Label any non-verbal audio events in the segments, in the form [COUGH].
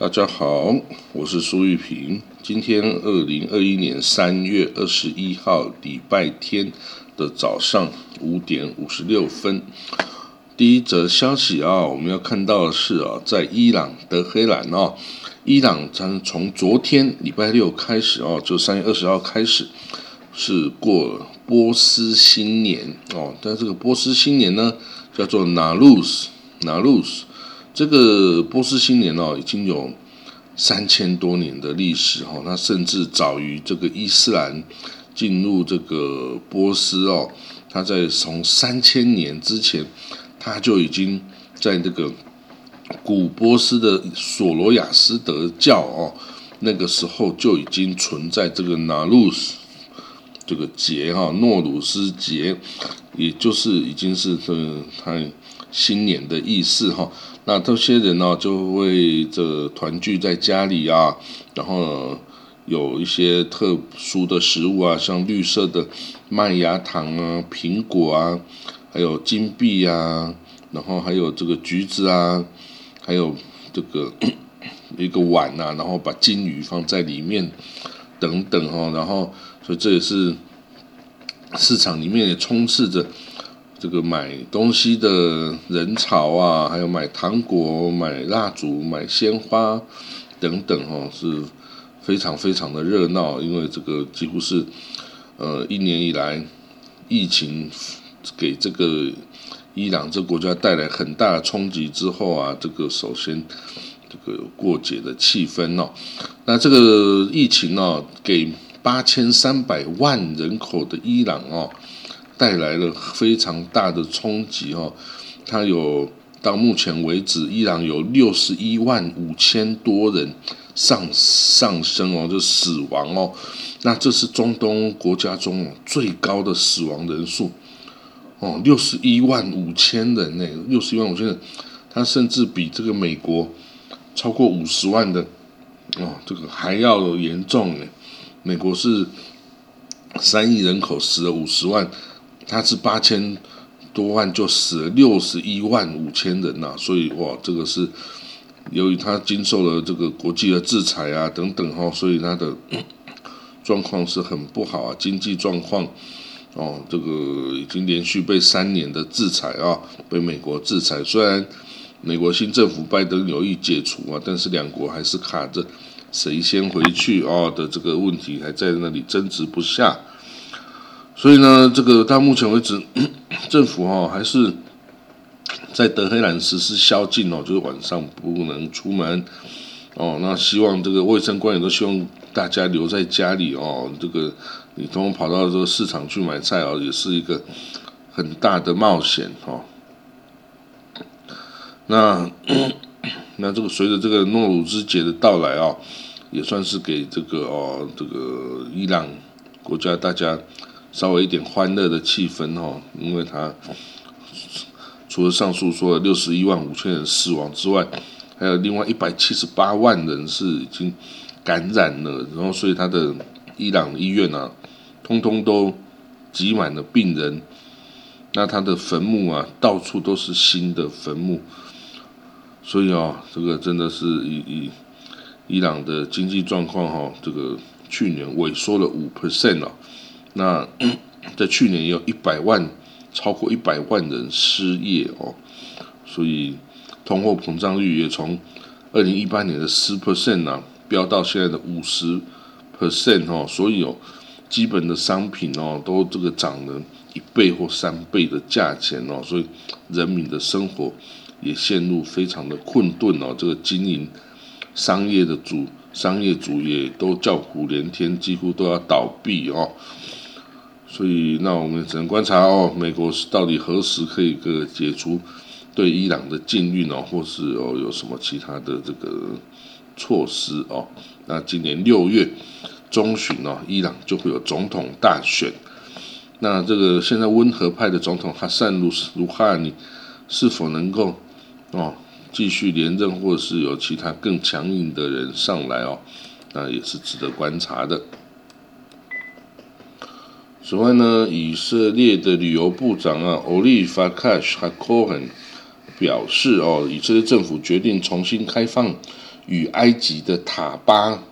大家好，我是苏玉平。今天二零二一年三月二十一号礼拜天的早上五点五十六分，第一则消息啊，我们要看到的是啊，在伊朗德黑兰哦，伊朗从从昨天礼拜六开始哦，就三月二十号开始是过波斯新年哦，但这个波斯新年呢叫做纳鲁斯，纳鲁斯。这个波斯新年哦，已经有三千多年的历史哈，那甚至早于这个伊斯兰进入这个波斯哦，他在从三千年之前，他就已经在这个古波斯的索罗亚斯德教哦，那个时候就已经存在这个纳鲁斯这个节哈，诺鲁斯节，也就是已经是这他新年的意思哈。那这些人呢，就会这团聚在家里啊，然后有一些特殊的食物啊，像绿色的麦芽糖啊、苹果啊，还有金币啊，然后还有这个橘子啊，还有这个 [CLEARS THROAT] 一个碗呐，然后把金鱼放在里面等等哦，然后所以这也是市场里面也充斥着。这个买东西的人潮啊，还有买糖果、买蜡烛、买鲜花等等哦，是非常非常的热闹。因为这个几乎是呃一年以来疫情给这个伊朗这国家带来很大的冲击之后啊，这个首先这个过节的气氛哦，那这个疫情哦，给八千三百万人口的伊朗哦。带来了非常大的冲击哦，它有到目前为止，伊朗有六十一万五千多人上上升哦，就死亡哦，那这是中东国家中最高的死亡人数哦，六十一万五千人呢，六十一万五千人，它甚至比这个美国超过五十万的哦，这个还要严重呢。美国是三亿人口死了五十万。他是八千多万就死了六十一万五千人呐，所以哇，这个是由于他经受了这个国际的制裁啊等等哈，所以他的 [CLEARS THROAT] 状况是很不好啊，经济状况哦，这个已经连续被三年的制裁啊，被美国制裁。虽然美国新政府拜登有意解除啊，但是两国还是卡着谁先回去啊的这个问题，还在那里争执不下。所以呢，这个到目前为止，[COUGHS] 政府哈还是在德黑兰实施宵禁哦，就是晚上不能出门哦。那希望这个卫生官员都希望大家留在家里哦。这个你通通跑到这个市场去买菜哦，也是一个很大的冒险哦。那 [COUGHS] 那这个随着这个诺鲁兹节的到来啊，也算是给这个哦这个伊朗国家大家。稍微一点欢乐的气氛哈，因为他除了上述说的六十一万五千人死亡之外，还有另外一百七十八万人是已经感染了，然后所以他的伊朗医院啊，通通都挤满了病人，那他的坟墓啊，到处都是新的坟墓，所以啊，这个真的是以以伊朗的经济状况哈，这个去年萎缩了五 percent 啊。那 [CLEARS THROAT] 在去年有一百万，超过一百万人失业哦，所以通货膨胀率也从二零一八年的十 percent 啊，飙到现在的五十 percent 哦，所以哦，基本的商品哦，都这个涨了一倍或三倍的价钱哦，所以人民的生活也陷入非常的困顿哦，这个经营商业的主商业主也都叫苦连天，几乎都要倒闭哦。所以，那我们只能观察哦，美国是到底何时可以个解除对伊朗的禁运哦，或是哦有什么其他的这个措施哦？那今年六月中旬哦，伊朗就会有总统大选。那这个现在温和派的总统哈桑鲁鲁哈尼是否能够哦继续连任，或者是有其他更强硬的人上来哦？那也是值得观察的。此外呢，以色列的旅游部长啊，Oli Farkash Hakohen 表示哦，以色列政府决定重新开放与埃及的塔巴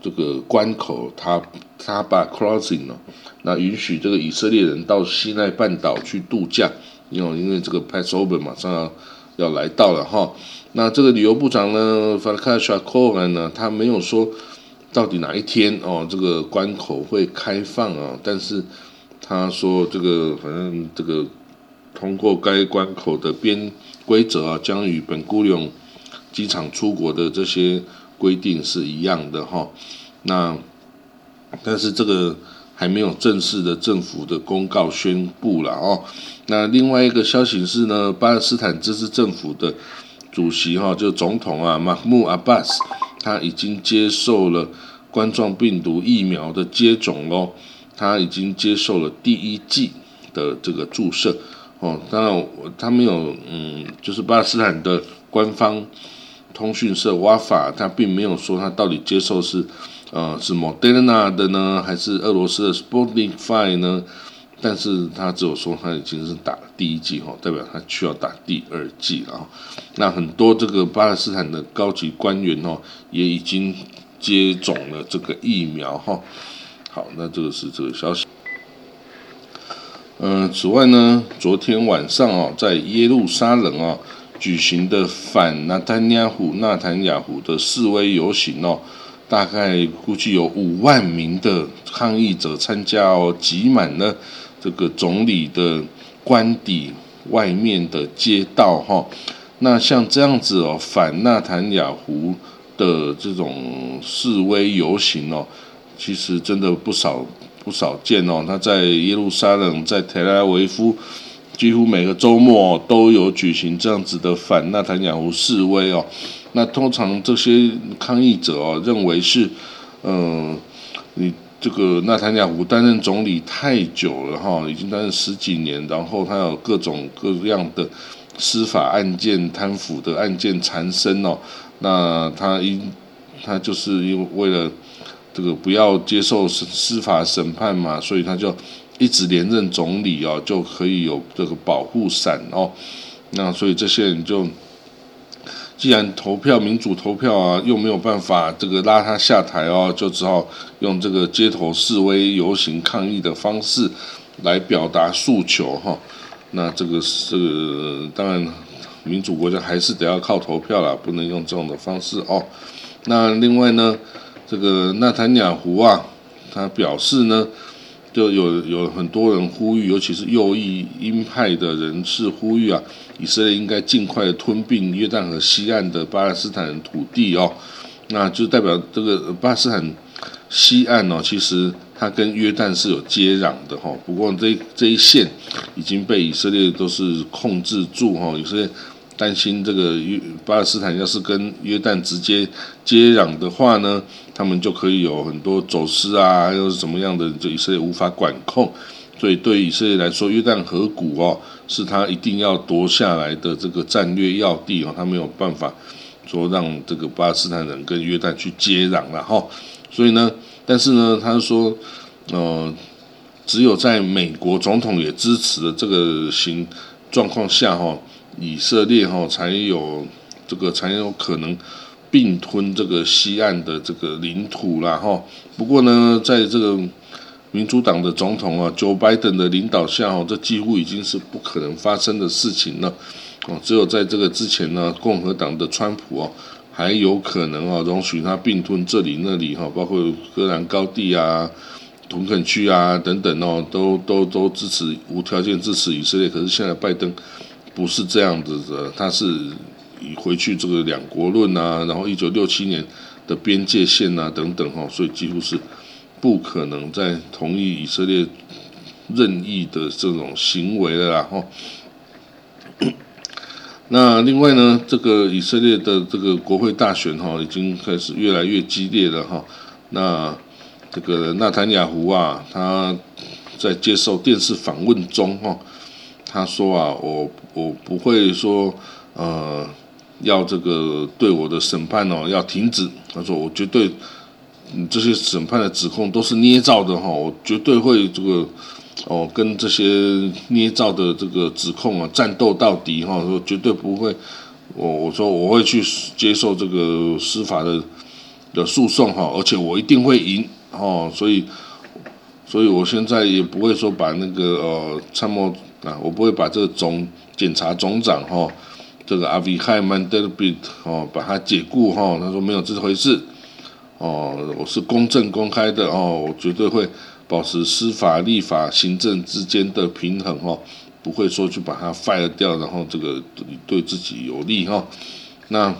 这个关口，塔塔巴 crossing 哦，那允许这个以色列人到西奈半岛去度假，因为因为这个 Passover 马上要要来到了哈。那这个旅游部长呢 f a k a s h a k o a n 呢，他没有说到底哪一天哦，这个关口会开放啊，但是他说这个反正这个通过该关口的边规则啊，将与本孤勇机场出国的这些规定是一样的哈。那但是这个还没有正式的政府的公告宣布了哦。那另外一个消息是呢，巴勒斯坦自治政府的。主席哈，就总统啊，马穆阿巴斯，他已经接受了冠状病毒疫苗的接种喽，他已经接受了第一剂的这个注射哦。当然，他没有嗯，就是巴勒斯坦的官方通讯社瓦法，他并没有说他到底接受是呃是 Moderna 的呢，还是俄罗斯的 Sputnik Five 呢？但是他只有说他已经是打了第一剂哈，代表他需要打第二剂了。那很多这个巴勒斯坦的高级官员哦，也已经接种了这个疫苗哈。好，那这个是这个消息。嗯，此外呢，昨天晚上哦，在耶路撒冷啊举行的反纳坦雅胡纳坦雅胡的示威游行哦。大概估计有五万名的抗议者参加哦，挤满了这个总理的官邸外面的街道哈。那像这样子哦，反纳坦雅湖的这种示威游行哦，其实真的不少不少见哦。他在耶路撒冷，在特拉维夫，几乎每个周末都有举行这样子的反纳坦雅湖示威哦。那通常这些抗议者哦，认为是，嗯，你这个纳坦雅胡担任总理太久了哈，已经担任十几年，然后他有各种各样的司法案件、贪腐的案件缠身哦。那他因他就是因为了这个不要接受司司法审判嘛，所以他就一直连任总理哦，就可以有这个保护伞哦。那所以这些人就。既然投票民主投票啊，又没有办法这个拉他下台哦，就只好用这个街头示威游行抗议的方式来表达诉求哈。那这个是当然，民主国家还是得要靠投票啦，不能用这种的方式哦。那另外呢，这个纳坦雅胡啊，他表示呢。就有有很多人呼吁，尤其是右翼鹰派的人士呼吁啊，以色列应该尽快吞并约旦河西岸的巴勒斯坦土地哦。那就代表这个巴勒斯坦西岸哦，其实它跟约旦是有接壤的哈。不过这这一线已经被以色列都是控制住哈，以色列。担心这个约巴勒斯坦要是跟约旦直接接壤的话呢，他们就可以有很多走私啊，又是怎么样的，就以色列无法管控。所以对以色列来说，约旦河谷哦，是他一定要夺下来的这个战略要地哦，他没有办法说让这个巴勒斯坦人跟约旦去接壤了哈。所以呢，但是呢，他说，呃，只有在美国总统也支持的这个情状况下哈。以色列哈才有这个才有可能并吞这个西岸的这个领土啦哈。不过呢，在这个民主党的总统啊，Joe Biden 的领导下哦，这几乎已经是不可能发生的事情了哦。只有在这个之前呢，共和党的川普哦还有可能哦容许他并吞这里那里哈，包括戈兰高地啊、屯垦区啊等等哦，都都都支持无条件支持以色列。可是现在拜登。不是这样子的，他是以回去这个两国论啊，然后一九六七年的边界线啊等等哈，所以几乎是不可能再同意以色列任意的这种行为了啦哈。[COUGHS] 那另外呢，这个以色列的这个国会大选哈，已经开始越来越激烈了哈。那这个纳坦雅胡啊，他在接受电视访问中哈。他说啊，我我不会说，呃，要这个对我的审判哦要停止。他说我绝对，嗯这些审判的指控都是捏造的哈，我绝对会这个哦跟这些捏造的这个指控啊战斗到底哈，说绝对不会我我说我会去接受这个司法的的诉讼哈，而且我一定会赢哦，所以所以我现在也不会说把那个呃参谋啊，我不会把这个总检察总长哈，这个阿维海曼德比特哦，把他解雇哈，他说没有这回事哦，我是公正公开的哦，我绝对会保持司法、立法、行政之间的平衡哦。不会说去把它 fire 掉，然后这个对自己有利哈。那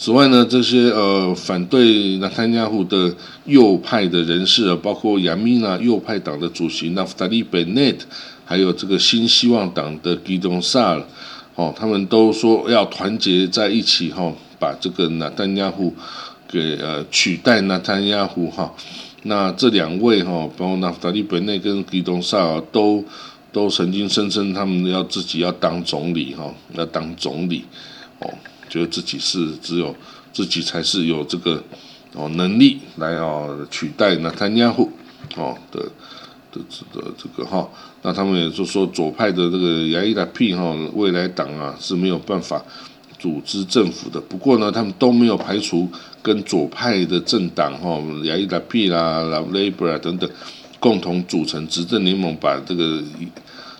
此外呢，这些呃反对纳坦亚胡的右派的人士啊，包括亚米纳右派党的主席纳夫达利·贝内特，还有这个新希望党的基东萨尔，哦，他们都说要团结在一起哈，把这个纳坦亚胡给呃取代纳坦亚胡哈。那这两位哈，包括纳夫达利·贝内跟基东萨尔都。都曾经声称他们要自己要当总理哈，要当总理哦，觉得自己是只有自己才是有这个哦能力来哦取代那坦尼亚胡哦的的的这个哈，那他们也就说左派的这个亚伊拉皮哈未来党啊是没有办法组织政府的，不过呢，他们都没有排除跟左派的政党哈亚伊拉皮啦、拉 Labor 啊等等。共同组成执政联盟，把这个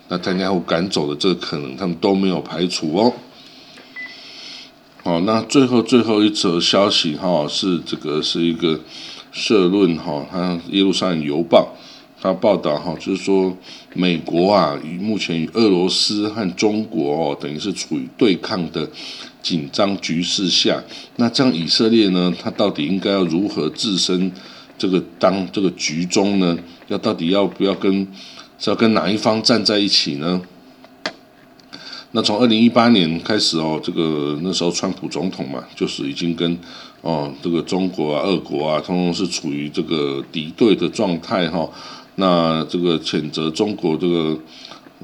那参加户赶走的这个可能，他们都没有排除哦。好，那最后最后一则消息哈，是这个是一个社论哈，它耶路撒冷邮报它报道哈，就是说美国啊，与目前与俄罗斯和中国哦，等于是处于对抗的紧张局势下，那这样以色列呢，它到底应该要如何自身？这个当这个局中呢，要到底要不要跟是要跟哪一方站在一起呢？那从二零一八年开始哦，这个那时候川普总统嘛，就是已经跟哦这个中国啊、俄国啊，通通是处于这个敌对的状态哈。那这个谴责中国这个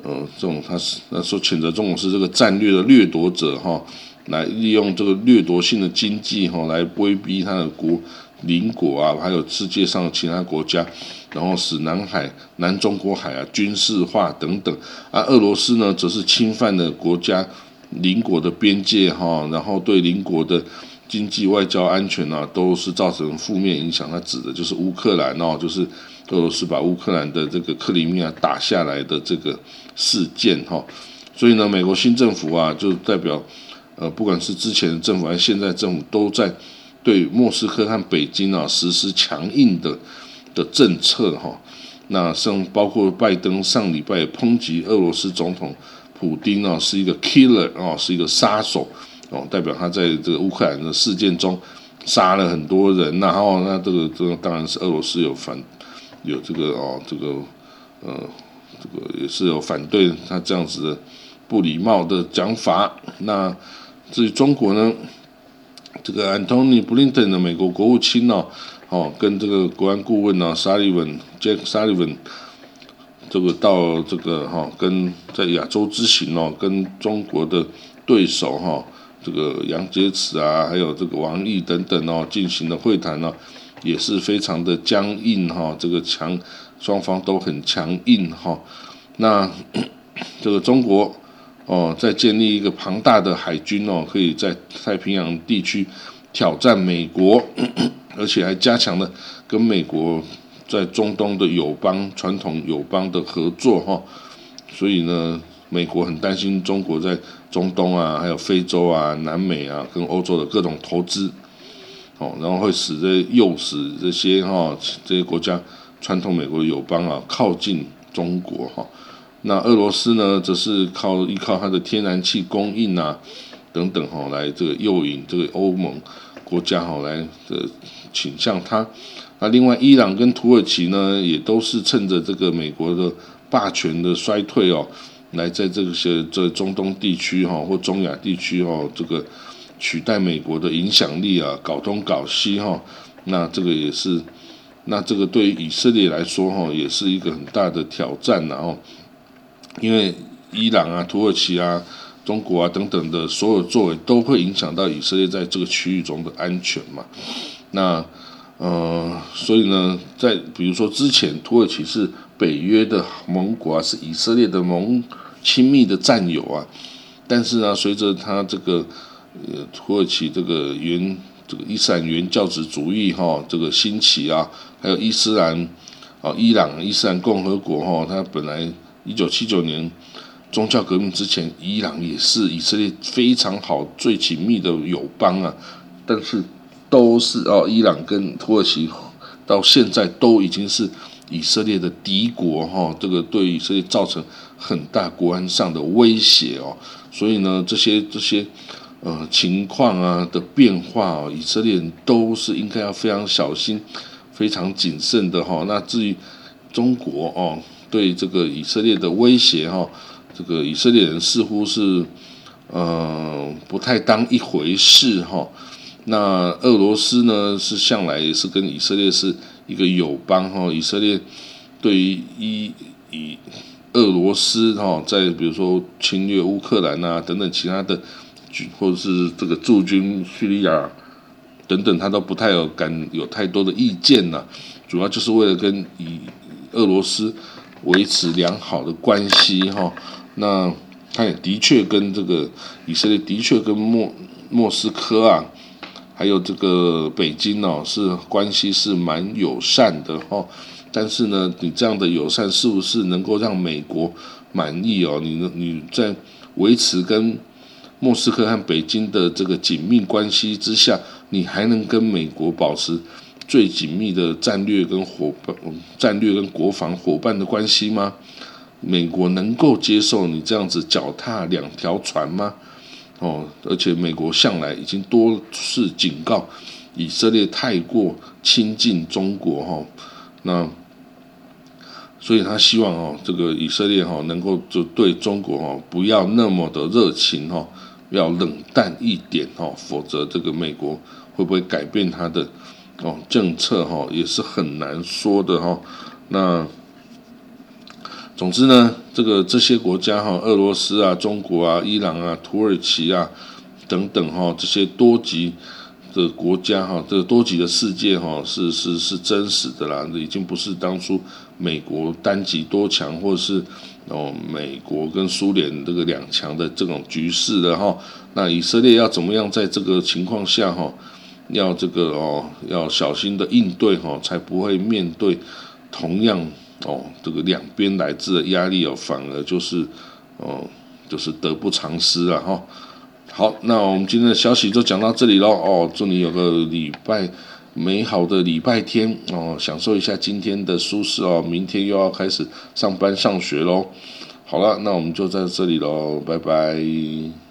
呃这种他是那说谴责中国是这个战略的掠夺者哈，来利用这个掠夺性的经济哈来威逼他的国。邻国啊，还有世界上其他国家，然后使南海、南中国海啊军事化等等。而俄罗斯呢，则是侵犯了国家邻国的边界哈，然后对邻国的经济、外交、安全啊，都是造成负面影响。它指的就是乌克兰哦，就是俄罗斯把乌克兰的这个克里米亚打下来的这个事件哈。所以呢，美国新政府啊，就代表呃，不管是之前的政府还是现在政府，都在。对莫斯科和北京啊实施强硬的的政策哈，那像包括拜登上礼拜抨击俄罗斯总统普京啊是一个 killer 啊是一个杀手哦，代表他在这个乌克兰的事件中杀了很多人，然后那这个这个当然是俄罗斯有反有这个哦这个呃这个也是有反对他这样子的不礼貌的讲法。那至于中国呢？这个 Antony Blinken 的美国国务卿呢，哦，跟这个国安顾问呢，Sullivan Jack Sullivan，这个到这个哈，跟在亚洲之行哦，跟中国的对手哈，这个杨洁篪啊，还有这个王毅等等哦，进行了会谈呢，也是非常的僵硬哈，这个强双方都很强硬哈，那 [COUGHS] 这个中国。哦，在建立一个庞大的海军哦，可以在太平洋地区挑战美国，而且还加强了跟美国在中东的友邦、传统友邦的合作哈。所以呢，美国很担心中国在中东啊、还有非洲啊、南美啊跟欧洲的各种投资，哦，然后会使这诱使这些哈这些国家传统美国友邦啊靠近中国哈。那俄罗斯呢，则是靠依靠它的天然气供应啊，等等哈，来这个诱引这个欧盟国家哈来的倾向它。那另外，伊朗跟土耳其呢，也都是趁着这个美国的霸权的衰退哦，来在这些这中东地区哈或中亚地区哈，这个取代美国的影响力啊，搞东搞西哈。那这个也是，那这个对于以色列来说哈，也是一个很大的挑战然后。因为伊朗啊、土耳其啊、中国啊等等的所有作为，都会影响到以色列在这个区域中的安全嘛。那呃，所以呢，在比如说之前，土耳其是北约的盟国啊，是以色列的盟亲密的战友啊。但是呢，随着他这个呃土耳其这个原这个伊斯兰原教旨主义哈这个兴起啊，还有伊斯兰啊伊朗伊斯兰共和国哈，它本来一九七九年宗教革命之前，伊朗也是以色列非常好最紧密的友邦啊，但是都是哦伊朗跟土耳其到现在都已经是。以色列的敌国哈，这个对以色列造成很大国安上的威胁哦，所以呢，这些这些呃情况啊的变化哦，以色列人都是应该要非常小心、非常谨慎的哈。那至于中国哦，对这个以色列的威胁哈，这个以色列人似乎是呃不太当一回事哈。那俄罗斯呢，是向来也是跟以色列是。一个友邦哈，以色列对于以以俄罗斯哈，在比如说侵略乌克兰啊等等其他的军，或者是这个驻军叙利亚等等，他都不太有敢有太多的意见呐。主要就是为了跟以俄罗斯维持良好的关系哈。那他也的确跟这个以色列的确跟莫莫斯科啊。还有这个北京哦，是关系是蛮友善的哦，但是呢，你这样的友善是不是能够让美国满意哦？你你在维持跟莫斯科和北京的这个紧密关系之下，你还能跟美国保持最紧密的战略跟伙伴、战略跟国防伙伴的关系吗？美国能够接受你这样子脚踏两条船吗？哦，而且美国向来已经多次警告以色列太过亲近中国哈，那所以他希望哦，这个以色列哈能够就对中国哈不要那么的热情哈，要冷淡一点哈，否则这个美国会不会改变他的哦政策哈，也是很难说的哈，那。总之呢，这个这些国家哈，俄罗斯啊、中国啊、伊朗啊、土耳其啊等等哈，这些多极的国家哈，这个多极的世界哈，是是是真实的啦，已经不是当初美国单极多强，或者是哦美国跟苏联这个两强的这种局势了哈。那以色列要怎么样在这个情况下哈，要这个哦要小心的应对哈，才不会面对同样。哦，这个两边来自的压力哦，反而就是哦，就是得不偿失了哈。好，那我们今天的消息就讲到这里喽。哦，祝你有个礼拜美好的礼拜天哦，享受一下今天的舒适哦。明天又要开始上班上学喽。好了，那我们就在这里喽，拜拜。